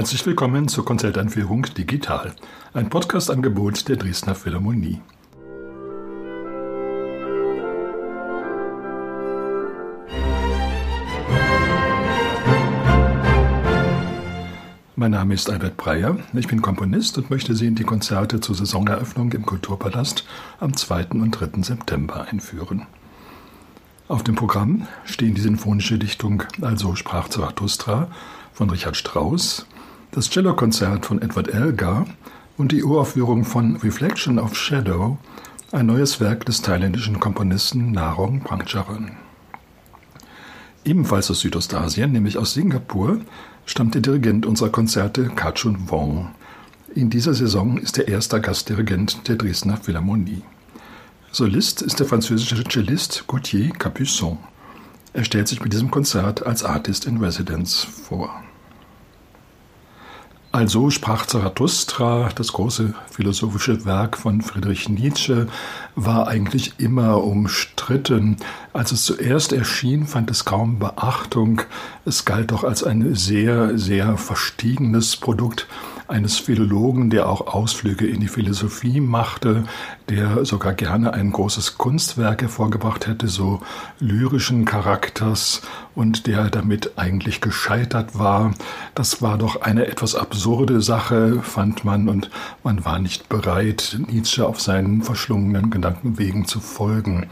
Herzlich willkommen zur Konzerteinführung Digital, ein Podcast-Angebot der Dresdner Philharmonie. Mein Name ist Albert Breyer, ich bin Komponist und möchte Sie in die Konzerte zur Saisoneröffnung im Kulturpalast am 2. und 3. September einführen. Auf dem Programm stehen die sinfonische Dichtung Also sprach Zarathustra von Richard Strauss, das Cellokonzert von Edward Elgar und die Uraufführung von Reflection of Shadow, ein neues Werk des thailändischen Komponisten Narong Prangcharan. Ebenfalls aus Südostasien, nämlich aus Singapur, stammt der Dirigent unserer Konzerte Kachun Wong. In dieser Saison ist er erster Gastdirigent der Dresdner Philharmonie. Solist ist der französische Cellist Gauthier Capuçon. Er stellt sich mit diesem Konzert als Artist in Residence vor. Also sprach Zarathustra, das große philosophische Werk von Friedrich Nietzsche, war eigentlich immer umstritten. Als es zuerst erschien, fand es kaum Beachtung. Es galt doch als ein sehr, sehr verstiegenes Produkt eines Philologen, der auch Ausflüge in die Philosophie machte, der sogar gerne ein großes Kunstwerk hervorgebracht hätte, so lyrischen Charakters und der damit eigentlich gescheitert war. Das war doch eine etwas absurde Sache, fand man, und man war nicht bereit, Nietzsche auf seinen verschlungenen Gedankenwegen zu folgen.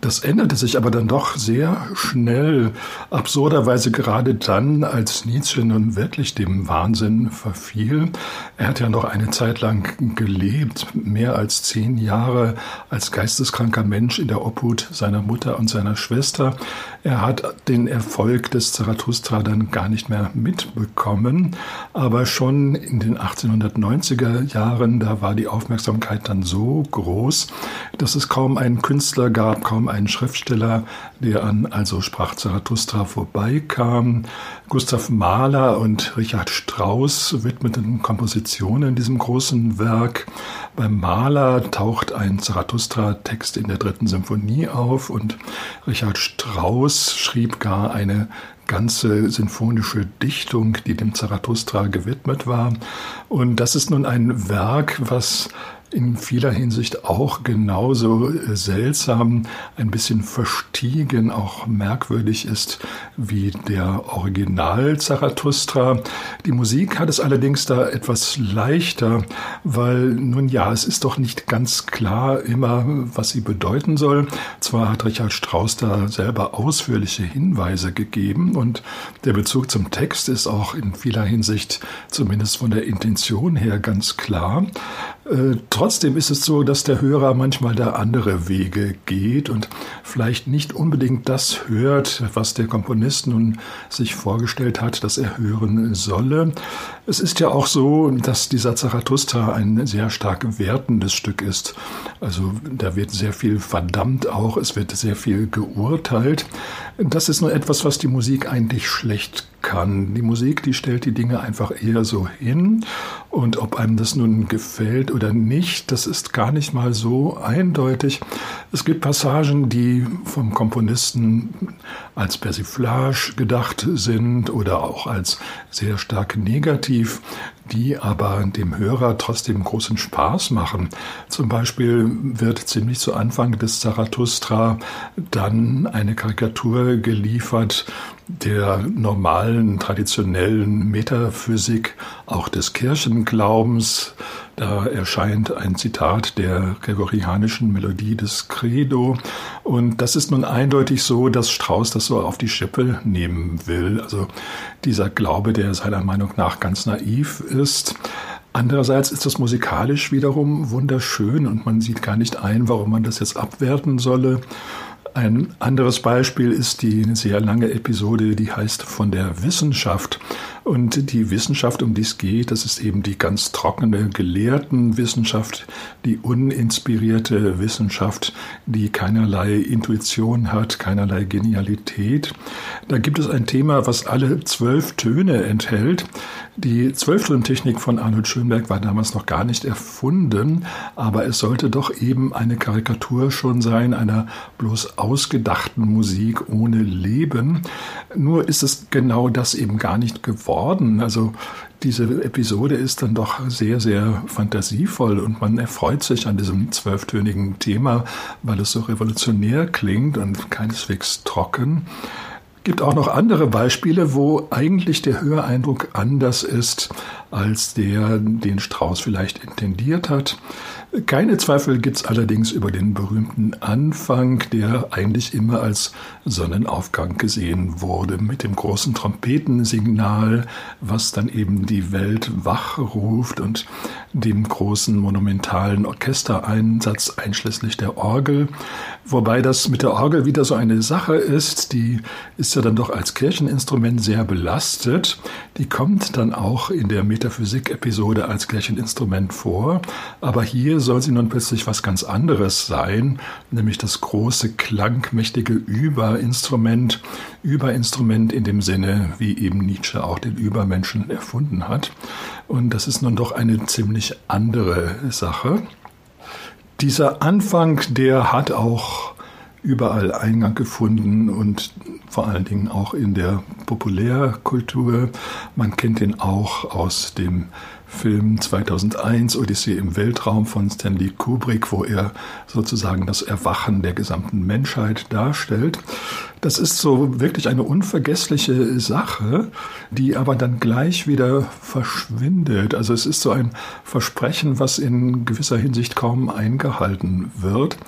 Das änderte sich aber dann doch sehr schnell, absurderweise gerade dann, als Nietzsche nun wirklich dem Wahnsinn verfiel. Er hat ja noch eine Zeit lang gelebt, mehr als zehn Jahre als geisteskranker Mensch in der Obhut seiner Mutter und seiner Schwester. Er hat den Erfolg des Zarathustra dann gar nicht mehr mitbekommen, aber schon in den 1890er Jahren, da war die Aufmerksamkeit dann so groß, dass es kaum einen Künstler gab, kaum einen Schriftsteller, der an Also sprach Zarathustra vorbeikam. Gustav Mahler und Richard Strauss widmeten Kompositionen diesem großen Werk. Beim Mahler taucht ein Zarathustra-Text in der dritten Symphonie auf und Richard Strauss schrieb gar eine ganze sinfonische Dichtung, die dem Zarathustra gewidmet war. Und das ist nun ein Werk, was in vieler Hinsicht auch genauso äh, seltsam, ein bisschen verstiegen, auch merkwürdig ist wie der Original Zarathustra. Die Musik hat es allerdings da etwas leichter, weil nun ja, es ist doch nicht ganz klar immer, was sie bedeuten soll. Zwar hat Richard Strauss da selber ausführliche Hinweise gegeben und der Bezug zum Text ist auch in vieler Hinsicht zumindest von der Intention her ganz klar. Äh, trotzdem ist es so, dass der Hörer manchmal da andere Wege geht und vielleicht nicht unbedingt das hört, was der Komponist nun sich vorgestellt hat, dass er hören solle. Es ist ja auch so, dass dieser Zarathustra ein sehr stark wertendes Stück ist. Also da wird sehr viel verdammt auch, es wird sehr viel geurteilt. Das ist nur etwas, was die Musik eigentlich schlecht kann. Die Musik, die stellt die Dinge einfach eher so hin. Und ob einem das nun gefällt oder nicht, das ist gar nicht mal so eindeutig. Es gibt Passagen, die vom Komponisten als Persiflage gedacht sind oder auch als sehr stark negativ die aber dem Hörer trotzdem großen Spaß machen. Zum Beispiel wird ziemlich zu Anfang des Zarathustra dann eine Karikatur geliefert der normalen, traditionellen Metaphysik, auch des Kirchenglaubens. Da erscheint ein Zitat der gregorianischen Melodie des Credo. Und das ist nun eindeutig so, dass Strauss das so auf die Schippe nehmen will. Also dieser Glaube, der seiner Meinung nach ganz naiv ist. Andererseits ist das musikalisch wiederum wunderschön und man sieht gar nicht ein, warum man das jetzt abwerten solle. Ein anderes Beispiel ist die sehr lange Episode, die heißt von der Wissenschaft. Und die Wissenschaft, um die es geht, das ist eben die ganz trockene Gelehrtenwissenschaft, die uninspirierte Wissenschaft, die keinerlei Intuition hat, keinerlei Genialität. Da gibt es ein Thema, was alle zwölf Töne enthält. Die Zwölftontechnik von Arnold Schönberg war damals noch gar nicht erfunden, aber es sollte doch eben eine Karikatur schon sein, einer bloß ausgedachten Musik ohne Leben. Nur ist es genau das eben gar nicht geworden geworden. Also diese Episode ist dann doch sehr, sehr fantasievoll und man erfreut sich an diesem zwölftönigen Thema, weil es so revolutionär klingt und keineswegs trocken gibt auch noch andere Beispiele, wo eigentlich der Höreindruck anders ist als der, den Strauß vielleicht intendiert hat. Keine Zweifel gibt es allerdings über den berühmten Anfang, der eigentlich immer als Sonnenaufgang gesehen wurde, mit dem großen Trompetensignal, was dann eben die Welt wachruft und dem großen monumentalen Orchestereinsatz einschließlich der Orgel. Wobei das mit der Orgel wieder so eine Sache ist, die ist ja dann doch als Kircheninstrument sehr belastet. Die kommt dann auch in der Metaphysik-Episode als Kircheninstrument vor, aber hier soll sie nun plötzlich was ganz anderes sein, nämlich das große, klangmächtige Überinstrument. Überinstrument in dem Sinne, wie eben Nietzsche auch den Übermenschen erfunden hat. Und das ist nun doch eine ziemlich andere Sache. Dieser Anfang, der hat auch überall Eingang gefunden und vor allen Dingen auch in der Populärkultur. Man kennt ihn auch aus dem Film 2001 Odyssee im Weltraum von Stanley Kubrick, wo er sozusagen das Erwachen der gesamten Menschheit darstellt. Das ist so wirklich eine unvergessliche Sache, die aber dann gleich wieder verschwindet. Also es ist so ein Versprechen, was in gewisser Hinsicht kaum eingehalten wird.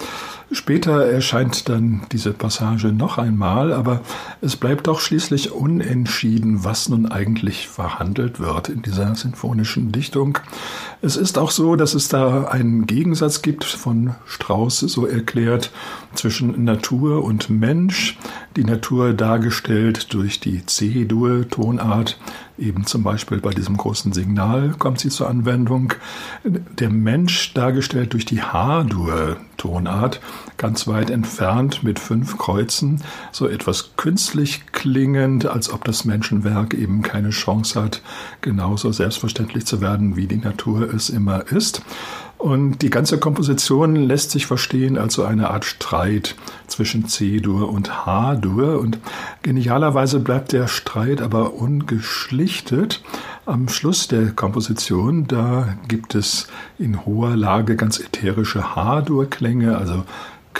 Später erscheint dann diese Passage noch einmal, aber es bleibt doch schließlich unentschieden, was nun eigentlich verhandelt wird in dieser sinfonischen Dichtung. Es ist auch so, dass es da einen Gegensatz gibt, von Strauss so erklärt, zwischen Natur und Mensch. Die Natur dargestellt durch die C-Dur-Tonart, eben zum Beispiel bei diesem großen Signal kommt sie zur Anwendung. Der Mensch dargestellt durch die H-Dur-Tonart, ganz weit entfernt mit fünf Kreuzen, so etwas künstlich klingend, als ob das Menschenwerk eben keine Chance hat, genauso selbstverständlich zu werden, wie die Natur es immer ist. Und die ganze Komposition lässt sich verstehen als so eine Art Streit zwischen C-Dur und H-Dur. Und genialerweise bleibt der Streit aber ungeschlichtet. Am Schluss der Komposition, da gibt es in hoher Lage ganz ätherische H-Dur-Klänge, also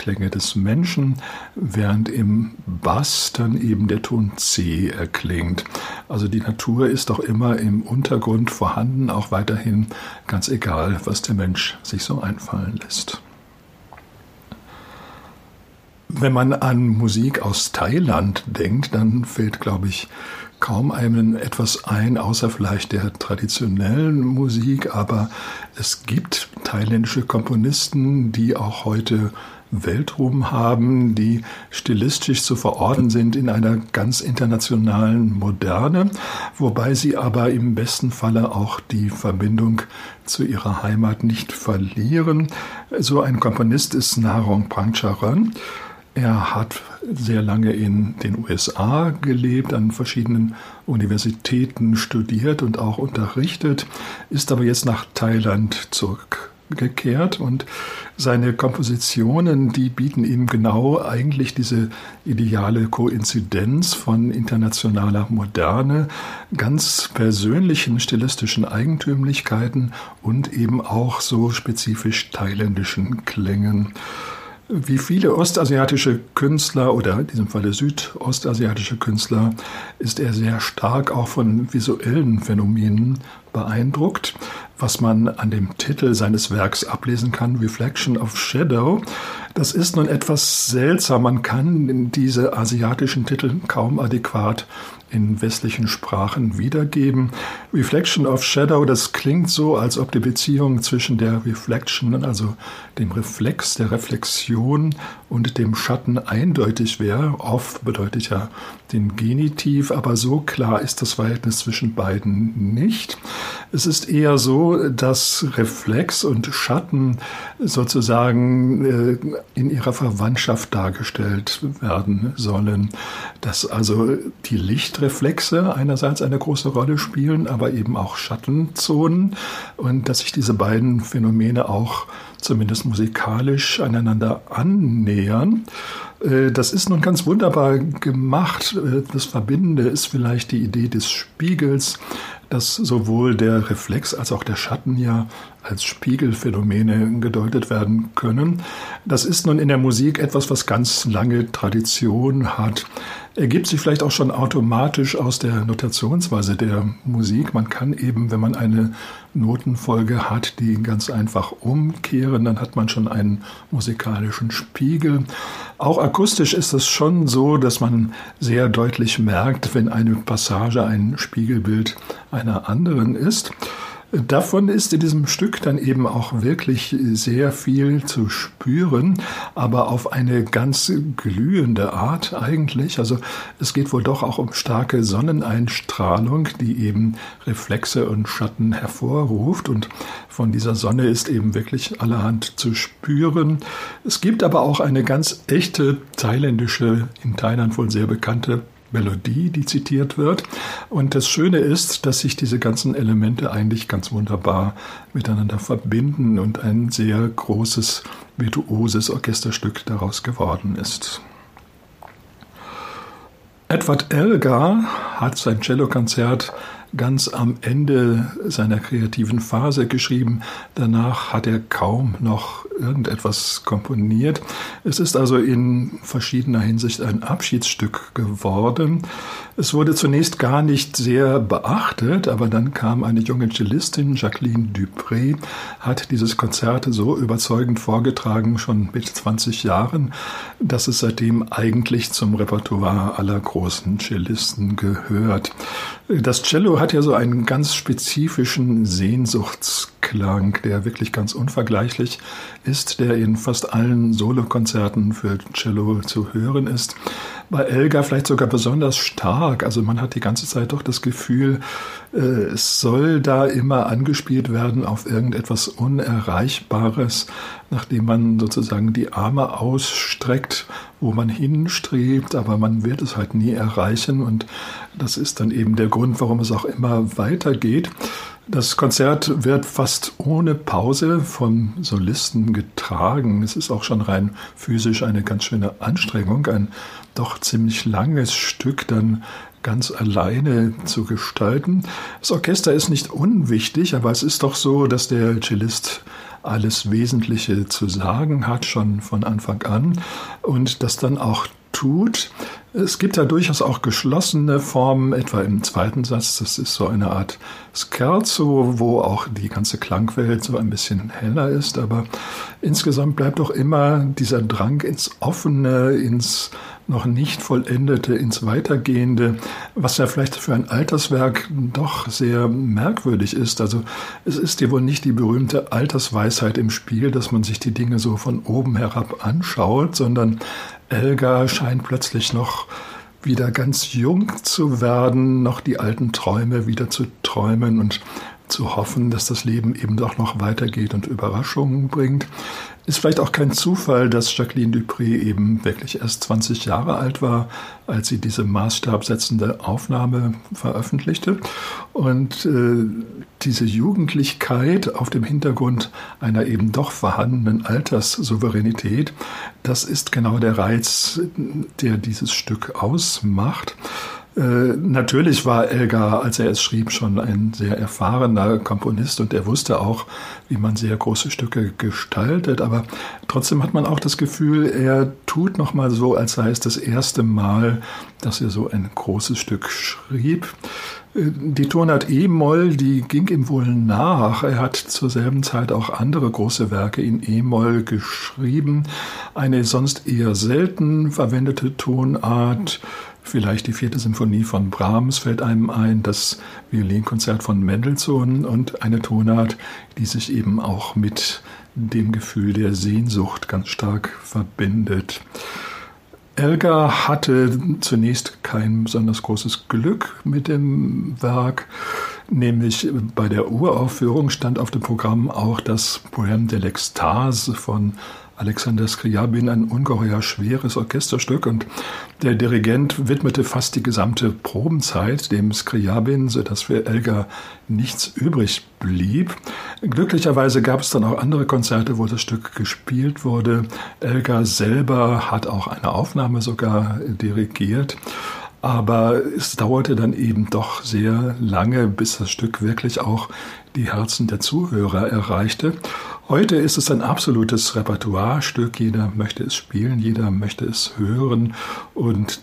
Klänge des Menschen, während im Bass dann eben der Ton C erklingt. Also die Natur ist doch immer im Untergrund vorhanden, auch weiterhin, ganz egal, was der Mensch sich so einfallen lässt. Wenn man an Musik aus Thailand denkt, dann fällt, glaube ich, kaum einem etwas ein, außer vielleicht der traditionellen Musik, aber es gibt thailändische Komponisten, die auch heute Weltruhm haben, die stilistisch zu verorten sind in einer ganz internationalen Moderne, wobei sie aber im besten Falle auch die Verbindung zu ihrer Heimat nicht verlieren. So ein Komponist ist Narong Prangcharan. Er hat sehr lange in den USA gelebt, an verschiedenen Universitäten studiert und auch unterrichtet, ist aber jetzt nach Thailand zurück gekehrt und seine Kompositionen, die bieten ihm genau eigentlich diese ideale Koinzidenz von internationaler Moderne, ganz persönlichen stilistischen Eigentümlichkeiten und eben auch so spezifisch thailändischen Klängen. Wie viele ostasiatische Künstler oder in diesem Falle südostasiatische Künstler ist er sehr stark auch von visuellen Phänomenen beeindruckt, was man an dem Titel seines Werks ablesen kann, Reflection of Shadow. Das ist nun etwas seltsam. Man kann diese asiatischen Titel kaum adäquat in westlichen Sprachen wiedergeben. Reflection of Shadow, das klingt so, als ob die Beziehung zwischen der Reflection, also dem Reflex, der Reflexion und dem Schatten eindeutig wäre. Oft bedeutet ja den Genitiv, aber so klar ist das Verhältnis zwischen beiden nicht. Es ist eher so, dass Reflex und Schatten sozusagen äh, in ihrer Verwandtschaft dargestellt werden sollen, dass also die Lichtreflexe einerseits eine große Rolle spielen, aber eben auch Schattenzonen und dass sich diese beiden Phänomene auch zumindest musikalisch aneinander annähern. Äh, das ist nun ganz wunderbar gemacht. Äh, das Verbindende ist vielleicht die Idee des Spiegels, dass sowohl der Reflex als auch der Schatten ja als Spiegelphänomene gedeutet werden können. Das ist nun in der Musik etwas, was ganz lange Tradition hat. Ergibt sich vielleicht auch schon automatisch aus der Notationsweise der Musik. Man kann eben, wenn man eine Notenfolge hat, die ganz einfach umkehren, dann hat man schon einen musikalischen Spiegel. Auch akustisch ist es schon so, dass man sehr deutlich merkt, wenn eine Passage ein Spiegelbild einer anderen ist. Davon ist in diesem Stück dann eben auch wirklich sehr viel zu spüren, aber auf eine ganz glühende Art eigentlich. Also es geht wohl doch auch um starke Sonneneinstrahlung, die eben Reflexe und Schatten hervorruft und von dieser Sonne ist eben wirklich allerhand zu spüren. Es gibt aber auch eine ganz echte thailändische, in Thailand wohl sehr bekannte Melodie, die zitiert wird. Und das Schöne ist, dass sich diese ganzen Elemente eigentlich ganz wunderbar miteinander verbinden und ein sehr großes, virtuoses Orchesterstück daraus geworden ist. Edward Elgar hat sein Cellokonzert ganz am Ende seiner kreativen Phase geschrieben. Danach hat er kaum noch irgendetwas komponiert. Es ist also in verschiedener Hinsicht ein Abschiedsstück geworden. Es wurde zunächst gar nicht sehr beachtet, aber dann kam eine junge Cellistin, Jacqueline Dupré, hat dieses Konzert so überzeugend vorgetragen, schon mit 20 Jahren, dass es seitdem eigentlich zum Repertoire aller großen Cellisten gehört. Das Cello hat ja so einen ganz spezifischen Sehnsuchtsklang, der wirklich ganz unvergleichlich ist, der in fast allen Solokonzerten für Cello zu hören ist. Bei Elga vielleicht sogar besonders stark. Also man hat die ganze Zeit doch das Gefühl, äh, es soll da immer angespielt werden auf irgendetwas Unerreichbares, nachdem man sozusagen die Arme ausstreckt, wo man hinstrebt, aber man wird es halt nie erreichen und das ist dann eben der Grund, warum es auch immer weitergeht. Das Konzert wird fast ohne Pause vom Solisten getragen. Es ist auch schon rein physisch eine ganz schöne Anstrengung, ein doch ziemlich langes Stück dann ganz alleine zu gestalten. Das Orchester ist nicht unwichtig, aber es ist doch so, dass der Cellist alles Wesentliche zu sagen hat, schon von Anfang an, und das dann auch tut. Es gibt ja durchaus auch geschlossene Formen, etwa im zweiten Satz. Das ist so eine Art Scherzo, wo auch die ganze Klangwelt so ein bisschen heller ist. Aber insgesamt bleibt doch immer dieser Drang ins Offene, ins noch nicht vollendete, ins Weitergehende, was ja vielleicht für ein Alterswerk doch sehr merkwürdig ist. Also es ist ja wohl nicht die berühmte Altersweisheit im Spiel, dass man sich die Dinge so von oben herab anschaut, sondern Elga scheint plötzlich noch wieder ganz jung zu werden, noch die alten Träume wieder zu träumen und zu hoffen, dass das Leben eben doch noch weitergeht und Überraschungen bringt. Ist vielleicht auch kein Zufall, dass Jacqueline Dupré eben wirklich erst 20 Jahre alt war, als sie diese maßstabsetzende Aufnahme veröffentlichte. Und äh, diese Jugendlichkeit auf dem Hintergrund einer eben doch vorhandenen Alterssouveränität, das ist genau der Reiz, der dieses Stück ausmacht. Äh, natürlich war Elgar, als er es schrieb, schon ein sehr erfahrener Komponist und er wusste auch, wie man sehr große Stücke gestaltet. Aber trotzdem hat man auch das Gefühl, er tut noch mal so, als sei es das erste Mal, dass er so ein großes Stück schrieb. Äh, die Tonart E-Moll, die ging ihm wohl nach. Er hat zur selben Zeit auch andere große Werke in E-Moll geschrieben. Eine sonst eher selten verwendete Tonart Vielleicht die vierte Symphonie von Brahms fällt einem ein, das Violinkonzert von Mendelssohn und eine Tonart, die sich eben auch mit dem Gefühl der Sehnsucht ganz stark verbindet. Elgar hatte zunächst kein besonders großes Glück mit dem Werk, nämlich bei der Uraufführung stand auf dem Programm auch das Poème de l'Extase von Alexander Skriabin ein ungeheuer schweres Orchesterstück und der Dirigent widmete fast die gesamte Probenzeit dem Skriabin, sodass für Elgar nichts übrig blieb. Glücklicherweise gab es dann auch andere Konzerte, wo das Stück gespielt wurde. Elgar selber hat auch eine Aufnahme sogar dirigiert. Aber es dauerte dann eben doch sehr lange, bis das Stück wirklich auch die Herzen der Zuhörer erreichte. Heute ist es ein absolutes Repertoirestück. Jeder möchte es spielen, jeder möchte es hören. Und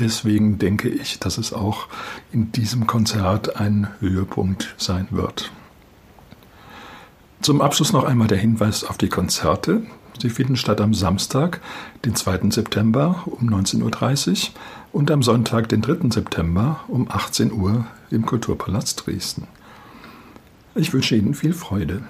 deswegen denke ich, dass es auch in diesem Konzert ein Höhepunkt sein wird. Zum Abschluss noch einmal der Hinweis auf die Konzerte. Sie finden statt am Samstag, den 2. September um 19.30 Uhr und am Sonntag, den 3. September um 18 Uhr im Kulturpalast Dresden. Ich wünsche Ihnen viel Freude.